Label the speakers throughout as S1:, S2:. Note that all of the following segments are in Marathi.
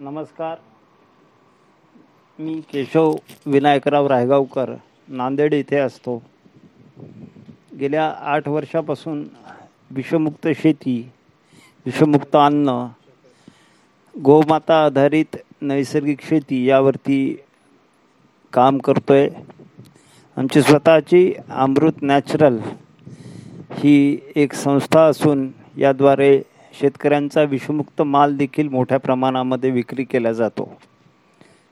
S1: नमस्कार. मी केशव विनायकराव रायगावकर नांदेड इथे असतो. गेल्या आठ वर्षापासून विषमुक्त शेती विषमुक्त अन्न गोमाता आधारित नैसर्गिक शेती यावरती काम करतो आहे आमची स्वतःची अमृत नॅचरल ही एक संस्था असून याद्वारे शेतकऱ्यांचा विषमुक्त माल देखील मोठ्या प्रमाणामध्ये विक्री केला जातो.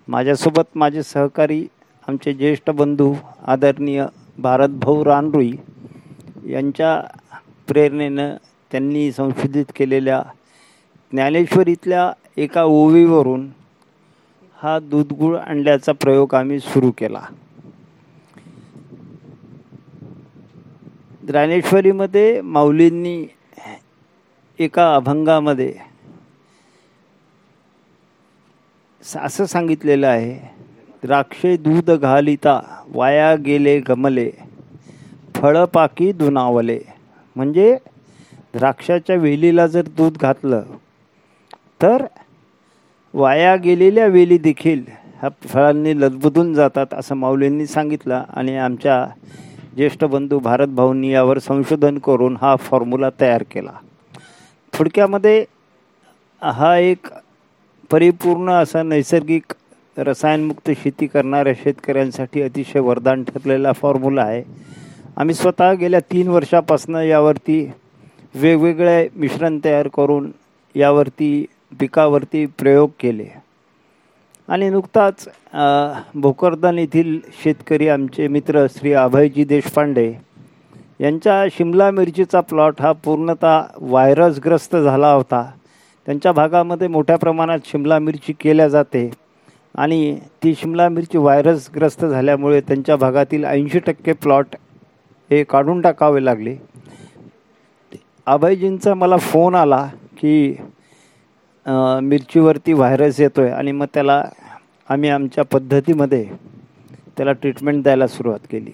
S1: माझ्यासोबत माझे सहकारी आमचे ज्येष्ठ बंधू आदरणीय भारतभाऊ रानरुई यांच्या प्रेरणेनं त्यांनी संशोधित केलेल्या ज्ञानेश्वरीतल्या एका ओवीवरून हा दूधगुळ आणल्याचा प्रयोग आम्ही सुरू केला. ज्ञानेश्वरीमध्ये माऊलींनी एका अभंगामध्ये असं सांगितलेलं आहे द्राक्षे दूध घालिता वाया गेले गमले फळपाकी दुनावले. म्हणजे द्राक्षाच्या वेलीला जर दूध घातलं तर वाया गेलेल्या वेली देखील ह्या फळांनी लदबुदून जातात असं माऊलींनी सांगितलं. आणि आमच्या ज्येष्ठ बंधू भारत भाऊंनी यावर संशोधन करून हा फॉर्म्युला तयार केला. थोडक्यामध्ये हा एक परिपूर्ण असा नैसर्गिक रसायनमुक्त शेती करणाऱ्या शेतकऱ्यांसाठी अतिशय वरदान ठरलेला फॉर्म्युला आहे. आम्ही स्वतः गेल्या तीन वर्षापासून यावरती वेगवेगळे मिश्रण तयार करून यावरती पिकावरती प्रयोग केले. आणि नुकताच भोकरदन येथील शेतकरी आमचे मित्र श्री अभयजी देशपांडे यांच्या शिमला मिरचीचा प्लॉट हा पूर्णतः व्हायरसग्रस्त झाला होता. त्यांच्या भागामध्ये मोठ्या प्रमाणात शिमला मिरची केल्या जाते आणि ती शिमला मिरची व्हायरसग्रस्त झाल्यामुळे त्यांच्या भागातील ऐंशी टक्के प्लॉट हे काढून टाकावे लागले. अभयजींचा मला फोन आला की मिरचीवरती व्हायरस येतो आहे आणि मग त्याला आम्ही आमच्या पद्धतीमध्ये त्याला ट्रीटमेंट द्यायला सुरुवात केली.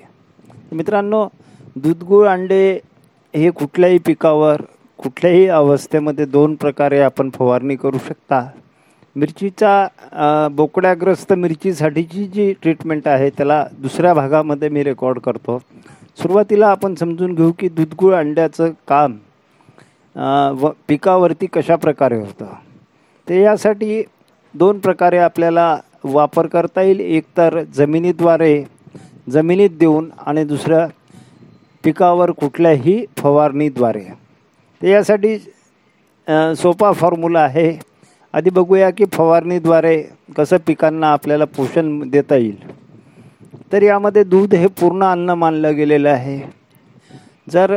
S1: मित्रांनो दूधगुळ अंडे हे कुठल्याही पिकावर कुठल्याही अवस्थेमध्ये दोन प्रकारे आपण फवारणी करू शकता. मिरचीचा बोकड्याग्रस्त मिरचीसाठीची जी ट्रीटमेंट आहे त्याला दुसऱ्या भागामध्ये मी रेकॉर्ड करतो. सुरुवातीला आपण समजून घेऊ की दूधगुळ अंड्याचं काम व पिकावरती कशा प्रकारे होतं. ते यासाठी दोन प्रकारे आपल्याला वापर करता येईल. एक तर जमिनीद्वारे जमिनीत देऊन आणि दुसरं पिकावर कुठल्याही फवारणीद्वारे. तर यासाठी सोपा फॉर्म्युला आहे. आधी बघूया की फवारणीद्वारे कसं पिकांना आपल्याला पोषण देता येईल. तर यामध्ये दूध हे पूर्ण अन्न मानलं गेलेलं आहे. जर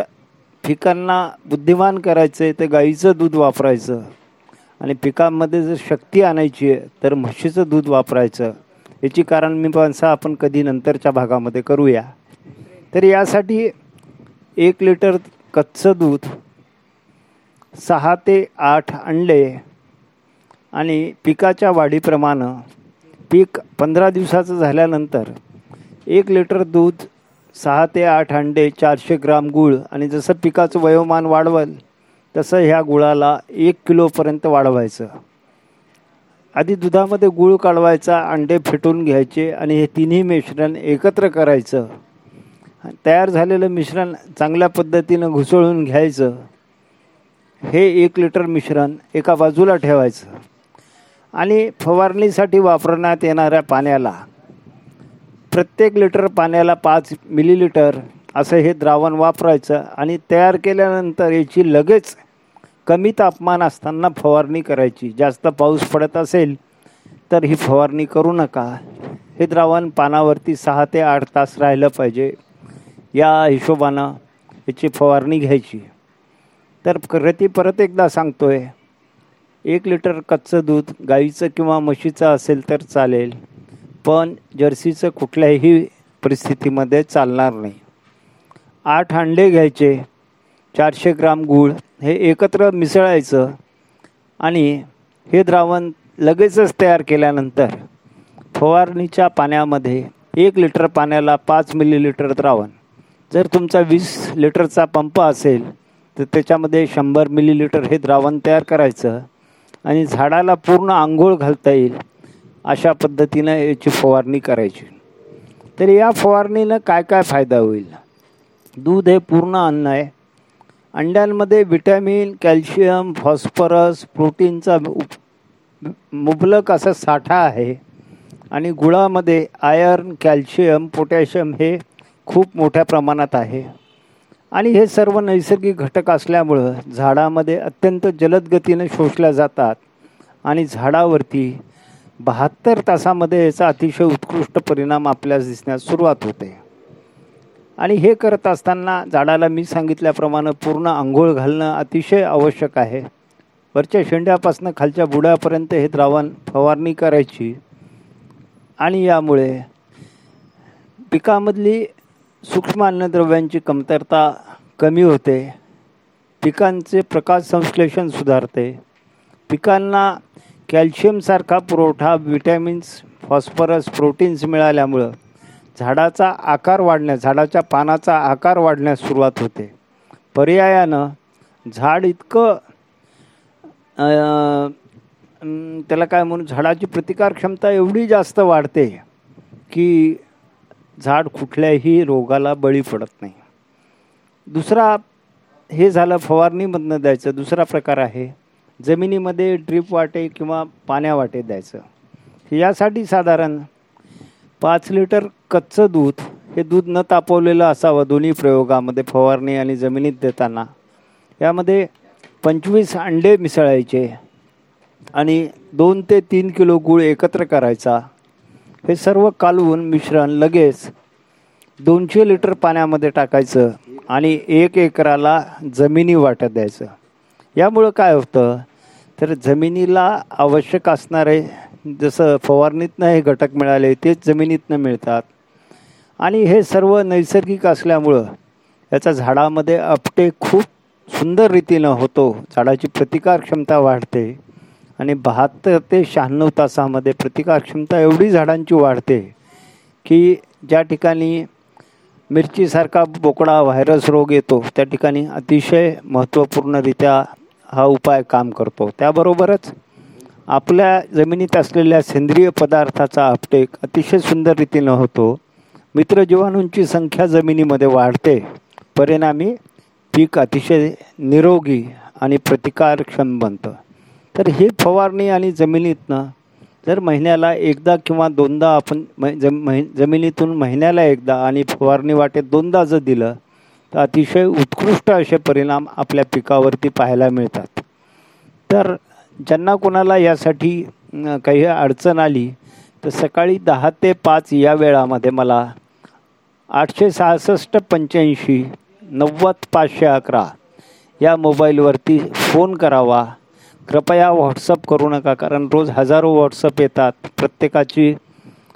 S1: पिकांना बुद्धिमान करायचं आहे तर गाईचं दूध वापरायचं. आणि पिकांमध्ये जर शक्ती आणायची आहे तर म्हशीचं दूध वापरायचं. याची कारण मी पण आपण कधी नंतरच्या भागामध्ये करूया. तर यासाठी एक लिटर कच्चं दूध सहा ते आठ अंडे आणि पिकाच्या वाढीप्रमाणे पीक पंधरा दिवसाचं झाल्यानंतर एक लिटर दूध सहा ते आठ अंडे चारशे ग्राम गूळ आणि जसं पिकाचं वयोमान वाढवल तसं ह्या गुळाला एक किलोपर्यंत वाढवायचं. आधी दुधामध्ये गूळ काढवायचा अंडे फेटून घ्यायचे आणि हे तिन्ही मिश्रण एकत्र करायचं. तयार झालेलं मिश्रण चांगल्या पद्धतीनं घुसळून घ्यायचं. हे एक लिटर मिश्रण एका बाजूला ठेवायचं. आणि फवारणीसाठी वापरण्यात येणाऱ्या पाण्याला प्रत्येक लिटर पाण्याला पाच मिलीलिटर असं हे द्रावण वापरायचं आणि तयार केल्यानंतर याची लगेच कमी तापमान असताना फवारणी करायची. जास्त पाऊस पडत असेल तर ही फवारणी करू नका. हे द्रावण पानावरती सहा ते आठ तास राहिलं पाहिजे. या हिशोबानं याची फवारणी घ्यायची. तर रती परत एकदा सांगतोय एक लिटर कच्चं दूध गाईचं किंवा म्हशीचं असेल तर चालेल पण जर्सीचं कुठल्याही परिस्थितीमध्ये चालणार नाही. आठ अंडे घ्यायचे चारशे ग्राम गूळ हे एकत्र मिसळायचं आणि हे द्रावण लगेचच तयार केल्यानंतर फवारणीच्या पाण्यामध्ये एक लिटर पाण्याला पाच मिलीलिटर द्रावण. जर तुमचा वीस लिटरचा पंप असेल तर त्याच्यामध्ये शंभर मिलीलिटर हे द्रावण तयार करायचं आणि झाडाला पूर्ण आंघोळ घालता येईल अशा पद्धतीनं याची फवारणी करायची. तर या फवारणीनं काय काय फायदा होईल? दूध हे पूर्ण अन्न आहे. अंड्यांमध्ये विटॅमिन कॅल्शियम फॉस्फरस प्रोटीनचा उप मुबलक असा साठा आहे. आणि गुळामध्ये आयर्न कॅल्शियम पोटॅशियम हे खूप मोठ्या प्रमाणात आहे. आणि हे सर्व नैसर्गिक घटक असल्यामुळं झाडामध्ये अत्यंत जलद गतीने शोषल्या जातात आणि झाडावरती बहात्तर तासामध्ये याचा अतिशय उत्कृष्ट परिणाम आपल्यास दिसण्यास सुरुवात होते. आणि हे करत असताना झाडाला मी सांगितल्याप्रमाणे पूर्ण आंघोळ घालणं अतिशय आवश्यक आहे. वरच्या शेंड्यापासून खालच्या बुड्यापर्यंत हे द्रावण फवारणी करायची. आणि यामुळे पिकामधली सूक्ष्म अन्नद्रव्यांची कमतरता कमी होते. पिकांचे प्रकाश संश्लेषण सुधारते. पिकांना कॅल्शियमसारखा पुरवठा विटॅमिन्स फॉस्फरस प्रोटीन्स मिळाल्यामुळं झाडाचा आकार वाढण्यास झाडाच्या पानाचा आकार वाढण्यास सुरुवात होते. पर्यायानं झाड इतकं त्याला काय म्हणून झाडाची प्रतिकार क्षमता एवढी जास्त वाढते की झाड कुठल्याही रोगाला बळी पडत नाही. दुसरा हे झालं फवारणीमधनं द्यायचं दुसरा प्रकार आहे जमिनीमध्ये ड्रीप वाटे किंवा पाण्यावाटे द्यायचं. यासाठी साधारण पाच लिटर कच्चं दूध हे दूध न तापवलेलं असावं दोन्ही प्रयोगामध्ये फवारणी आणि जमिनीत देताना. यामध्ये पंचवीस अंडे मिसळायचे आणि दोन ते तीन किलो गूळ एकत्र करायचा. हे सर्व कालवून मिश्रण लगेच दोनशे लिटर पाण्यामध्ये टाकायचं आणि एक एकराला जमिनी वाटत द्यायचं. यामुळं काय होतं? तर जमिनीला आवश्यक असणारे जसं फवारणीतनं हे घटक मिळाले तेच जमिनीतनं मिळतात. आणि हे सर्व नैसर्गिक असल्यामुळं याचा झाडामध्ये अपटे खूप सुंदर रीतीनं होतो. झाडाची प्रतिकार क्षमता वाढते. आणि बहात्तर ते शहाण्णव तासामध्ये प्रतिकारक्षमता एवढी झाडांची वाढते की ज्या ठिकाणी मिरचीसारखा बोकडा व्हायरस रोग येतो त्या ठिकाणी अतिशय महत्त्वपूर्णरित्या हा उपाय काम करतो. त्याबरोबरच आपल्या जमिनीत असलेल्या सेंद्रिय पदार्थाचा अपटेक अतिशय सुंदर रीतीनं होतो. मित्रजीवाणूंची संख्या जमिनीमध्ये वाढते. परिणामी पीक अतिशय निरोगी आणि प्रतिकारक्षम बनतं. तर हे फवारणी आणि जमिनीतनं जर महिन्याला एकदा किंवा दोनदा आपण जम जमिनीतून महिन्याला एकदा आणि फवारणी वाटेत दोनदा जर दिलं तर अतिशय उत्कृष्ट असे परिणाम आपल्या पिकावरती पाहायला मिळतात. तर ज्यांना कोणाला यासाठी काही अडचण आली तर सकाळी दहा ते पाच या वेळामध्ये मला आठशे सहासष्ट पंच्याऐंशी नव्वद पाचशे अकरा या मोबाईलवरती फोन करावा. कृपया व्हॉट्सअप करू नका कारण रोज हजारो व्हॉट्सअप येतात. प्रत्येकाची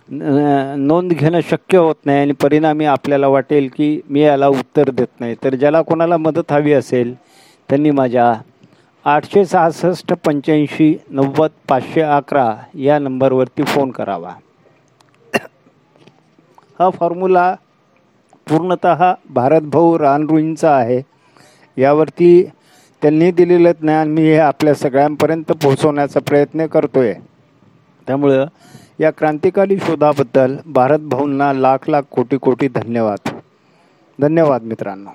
S1: नोंद घेणं शक्य होत नाही आणि परिणामी आपल्याला वाटेल की मी याला उत्तर देत नाही. तर ज्याला कोणाला मदत हवी असेल त्यांनी माझ्या आठशे सहासष्ट पंच्याऐंशी नव्वद पाचशे अकरा या नंबरवरती फोन करावा. हा फॉर्म्युला पूर्णत भारतभाऊ रानरुईंचा आहे. यावरती त्यांनी दिलेलं ज्ञान मी हे आपल्या सगळ्यांपर्यंत पोहोचवण्याचा प्रयत्न करतो आहे त्यामुळं या क्रांतिकारी शोधाबद्दल भारत भाऊंना लाख लाख कोटी कोटी धन्यवाद. धन्यवाद मित्रांनो.